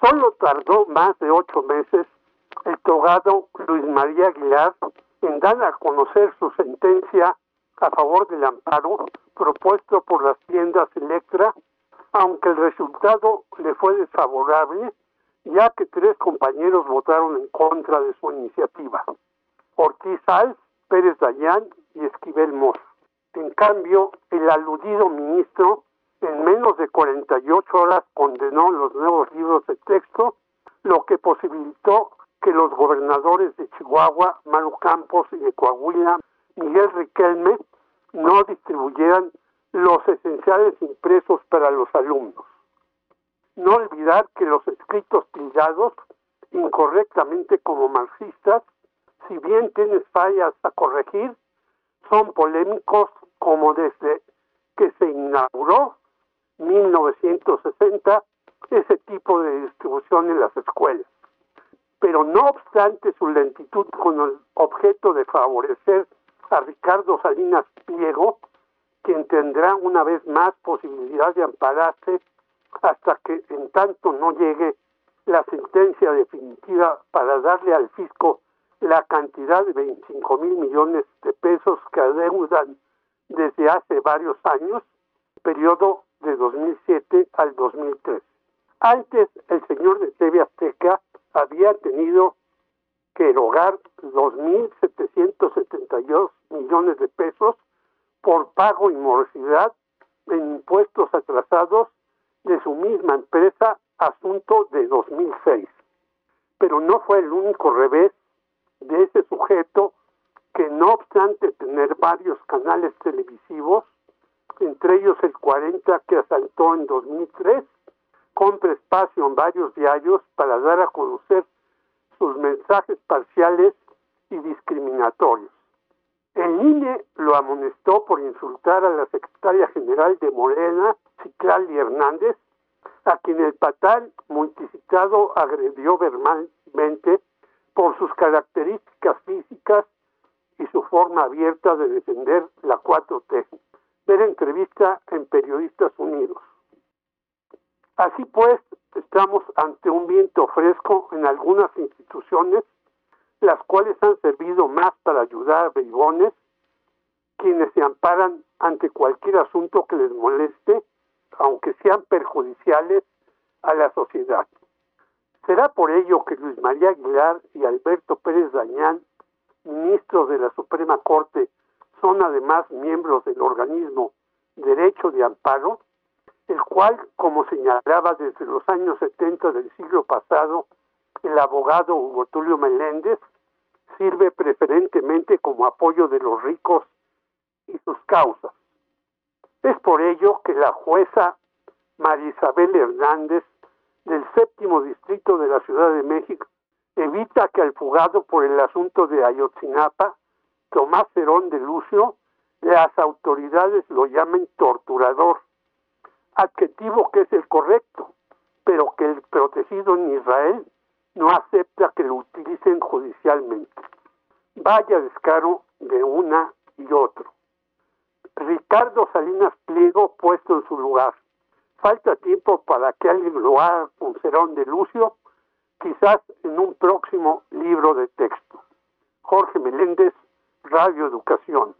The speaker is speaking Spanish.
Solo tardó más de ocho meses el togado Luis María Aguilar en dar a conocer su sentencia a favor del amparo propuesto por las tiendas Electra, aunque el resultado le fue desfavorable, ya que tres compañeros votaron en contra de su iniciativa. Ortiz Alz, Pérez Dayán y Esquivel Mos. En cambio, el aludido ministro en menos de 48 horas condenó los nuevos libros de texto, lo que posibilitó que los gobernadores de Chihuahua, Maru Campos y de Coahuila, Miguel Riquelme, no distribuyeran los esenciales impresos para los alumnos. No olvidar que los escritos tildados incorrectamente como marxistas, si bien tienen fallas a corregir, son polémicos como desde que se inauguró 1960 ese tipo de distribución en las escuelas. Pero no obstante su lentitud con el objeto de favorecer a Ricardo Salinas Pliego, quien tendrá una vez más posibilidad de ampararse hasta que en tanto no llegue la sentencia definitiva para darle al fisco la cantidad de 25 mil millones de pesos que adeudan desde hace varios años, periodo de 2007 al 2003. Antes, el señor de TV Azteca había tenido que erogar 2.772 millones de pesos por pago y morosidad en impuestos atrasados de su misma empresa, asunto de 2006. Pero no fue el único revés de ese sujeto que no obstante tener varios canales televisivos, entre ellos el 40 que asaltó en 2003, compra espacio en varios diarios para dar a conocer sus mensajes parciales y discriminatorios. El INE lo amonestó por insultar a la secretaria general de Morena, Ciclali Hernández, a quien el patal multicitado agredió verbalmente por sus características físicas y su forma abierta de defender la 4T. Ver entrevista en Periodistas Unidos. Así pues, estamos ante un viento fresco en algunas instituciones, las cuales han servido más para ayudar a bribones, quienes se amparan ante cualquier asunto que les moleste, aunque sean perjudiciales a la sociedad. Será por ello que Luis María Aguilar y Alberto Pérez Dañán, ministros de la Suprema Corte, son además miembros del organismo Derecho de Amparo, el cual, como señalaba desde los años 70 del siglo pasado el abogado Hugo Tulio Meléndez, sirve preferentemente como apoyo de los ricos y sus causas. Es por ello que la jueza María Isabel Hernández del séptimo distrito de la Ciudad de México evita que al fugado por el asunto de Ayotzinapa, Tomás Cerón de Lucio, las autoridades lo llamen torturador adjetivo que es el correcto, pero que el protegido en Israel no acepta que lo utilicen judicialmente. Vaya descaro de una y otro. Ricardo Salinas Pliego puesto en su lugar. Falta tiempo para que alguien lo haga con Cerón de Lucio, quizás en un próximo libro de texto. Jorge Meléndez, Radio Educación.